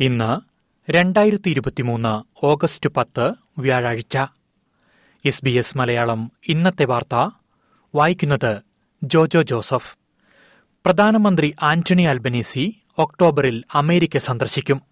ഇന്ന് രണ്ടായിരത്തി ഇരുപത്തിമൂന്ന് ഓഗസ്റ്റ് പത്ത് വ്യാഴാഴ്ച. എസ് ബി എസ് മലയാളം ഇന്നത്തെ വാർത്ത. വായിക്കുന്നത് ജോജോ ജോസഫ്. പ്രധാനമന്ത്രി ആന്റണി അൽബനീസി ഒക്ടോബറിൽ അമേരിക്ക സന്ദർശിക്കും.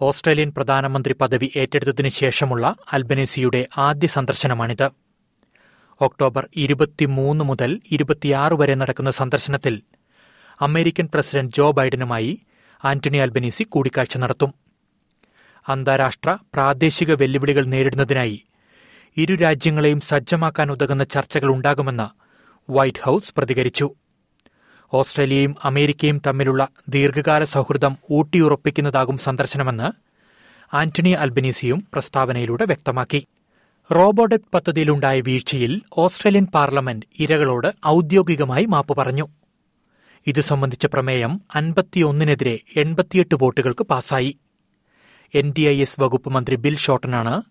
ഓസ്ട്രേലിയൻ പ്രധാനമന്ത്രി പദവി ഏറ്റെടുത്തതിനു ശേഷമുള്ള അൽബനീസിയുടെ ആദ്യ സന്ദർശനമാണിത്. ഒക്ടോബർ ഇരുപത്തിമൂന്ന് മുതൽ ഇരുപത്തിയാറ് വരെ നടക്കുന്ന സന്ദർശനത്തിൽ അമേരിക്കൻ പ്രസിഡന്റ് ജോ ബൈഡനുമായി ആന്റണി അൽബനീസി കൂടിക്കാഴ്ച നടത്തും. അന്താരാഷ്ട്ര പ്രാദേശിക വെല്ലുവിളികൾ നേരിടുന്നതിനായി ഇരു രാജ്യങ്ങളെയും സജ്ജമാക്കാൻ ഉതകുന്ന ചർച്ചകൾ ഉണ്ടാകുമെന്ന് വൈറ്റ് ഹൌസ് പ്രതികരിച്ചു. ഓസ്ട്രേലിയയും അമേരിക്കയും തമ്മിലുള്ള ദീർഘകാല സൗഹൃദം ഊട്ടിയുറപ്പിക്കുന്നതാകും സന്ദർശനമെന്ന് ആന്റണി അൽബനീസിയും പ്രസ്താവനയിലൂടെ വ്യക്തമാക്കി. റോബോഡെറ്റ് പദ്ധതിയിലുണ്ടായ വീഴ്ചയിൽ ഓസ്ട്രേലിയൻ പാർലമെന്റ് ഇരകളോട് ഔദ്യോഗികമായി മാപ്പ് പറഞ്ഞു. ഇത് സംബന്ധിച്ച പ്രമേയം അൻപത്തിയൊന്നിനെതിരെ എൺപത്തിയെട്ട് വോട്ടുകൾക്ക് പാസായി. എൻ ഡി ഐ എസ് വകുപ്പ് മന്ത്രി ബിൽ ഷോട്ടനാണ്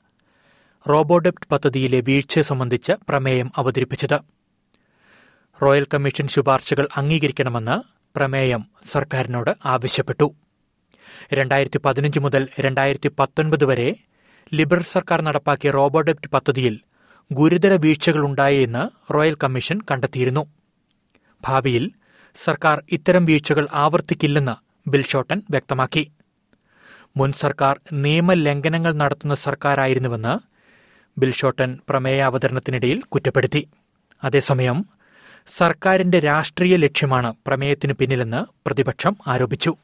റോബോഡെപ്റ്റ് പദ്ധതിയിലെ വീഴ്ച സംബന്ധിച്ച പ്രമേയം അവതരിപ്പിച്ചത്. റോയൽ കമ്മീഷൻ ശുപാർശകൾ അംഗീകരിക്കണമെന്ന് പ്രമേയം സർക്കാരിനോട് ആവശ്യപ്പെട്ടു. രണ്ടായിരത്തി പതിനഞ്ച് മുതൽ രണ്ടായിരത്തി പത്തൊൻപത് വരെ ലിബറൽ സർക്കാർ നടപ്പാക്കിയ റോബോഡെപ്റ്റ് പദ്ധതിയിൽ ഗുരുതര വീഴ്ചകളുണ്ടായെന്ന് റോയൽ കമ്മീഷൻ കണ്ടെത്തിയിരുന്നു. ഭാവിയിൽ സർക്കാർ ഇത്തരം വീഴ്ചകൾ ആവർത്തിക്കില്ലെന്ന് ബിൽഷോട്ടൻ വ്യക്തമാക്കി. മുൻ സർക്കാർ നിയമലംഘനങ്ങൾ നടത്തുന്ന സർക്കാരായിരുന്നുവെന്ന് ബിൽഷോട്ടൻ പ്രമേയ അവതരണത്തിനിടയിൽ കുറ്റപ്പെടുത്തി. അതേസമയം സർക്കാരിന്റെ രാഷ്ട്രീയ ലക്ഷ്യമാണ് പ്രമേയത്തിന് പിന്നിലെന്ന് പ്രതിപക്ഷം ആരോപിച്ചു.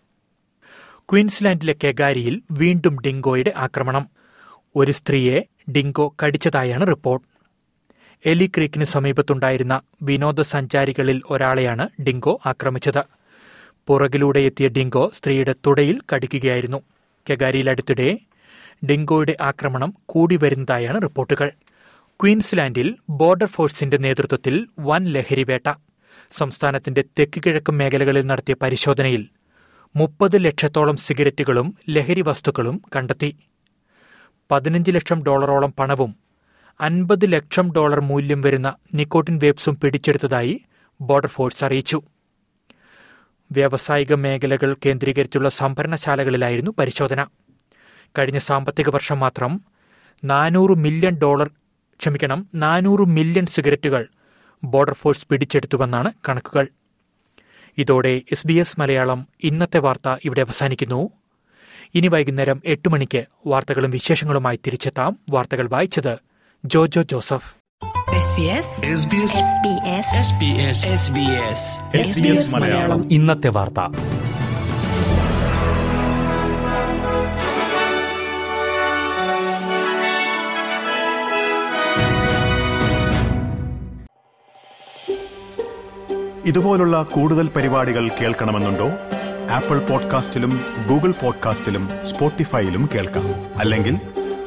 ക്വീൻസ്ലാൻഡിലെ കെഗാരിയിൽ വീണ്ടും ഡിങ്കോയുടെ ആക്രമണം. ഒരു സ്ത്രീയെ ഡിങ്കോ കടിച്ചതായാണ് റിപ്പോർട്ട്. എലി ക്രീക്കിന് സമീപത്തുണ്ടായിരുന്ന വിനോദസഞ്ചാരികളിൽ ഒരാളെയാണ് ഡിങ്കോ ആക്രമിച്ചത്. പുറകിലൂടെ എത്തിയ ഡിങ്കോ സ്ത്രീയുടെ തുടയിൽ കടിക്കുകയായിരുന്നു. കെഗാരിയിൽ അടുത്തിടെ ഡിങ്കോയുടെ ആക്രമണം കൂടി വരുന്നതായാണ് റിപ്പോർട്ടുകൾ. ക്വീൻസ്ലാൻഡിൽ ബോർഡർ ഫോഴ്സിന്റെ നേതൃത്വത്തിൽ വൻ ലഹരിവേട്ട സംസ്ഥാനത്തിന്റെ തെക്ക് കിഴക്ക് മേഖലകളിൽ നടത്തിയ പരിശോധനയിൽ മുപ്പത് ലക്ഷത്തോളം സിഗരറ്റുകളും ലഹരി വസ്തുക്കളും കണ്ടെത്തി. പതിനഞ്ച് ലക്ഷം ഡോളറോളം പണവും അൻപത് ലക്ഷം ഡോളർ മൂല്യം വരുന്ന നിക്കോട്ടിൻ വേബ്സും പിടിച്ചെടുത്തതായി ബോർഡർ ഫോഴ്സ് അറിയിച്ചു. വ്യാവസായിക മേഖലകൾ കേന്ദ്രീകരിച്ചുള്ള സംഭരണശാലകളിലായിരുന്നു പരിശോധന. കഴിഞ്ഞ സാമ്പത്തിക വർഷം മാത്രം നാനൂറ് മില്യൺ ഡോളർ ക്ഷമിക്കണം നാനൂറ് മില്യൺ സിഗരറ്റുകൾ ബോർഡർ ഫോഴ്സ് പിടിച്ചെടുത്തുവെന്നാണ് കണക്കുകൾ. ഇതോടെ എസ് ബി എസ് മലയാളം ഇന്നത്തെ വാർത്ത ഇവിടെ അവസാനിക്കുന്നു. ഇനി വൈകുന്നേരം എട്ട് മണിക്ക് വാർത്തകളും വിശേഷങ്ങളുമായി തിരിച്ചെത്താം വാർത്തകൾ വായിച്ചത് Jojo Joseph. SBS SBS SBS SBS SBS SBS Malayalam. ഇന്നത്തെ വാർത്ത. ഇതുപോലുള്ള കൂടുതൽ പരിപാടികൾ കേൾക്കണമെന്നുണ്ടോ? ആപ്പിൾ പോഡ്കാസ്റ്റിലും ഗൂഗിൾ പോഡ്കാസ്റ്റിലും സ്പോട്ടിഫൈയിലും കേൾക്കാം. അല്ലെങ്കിൽ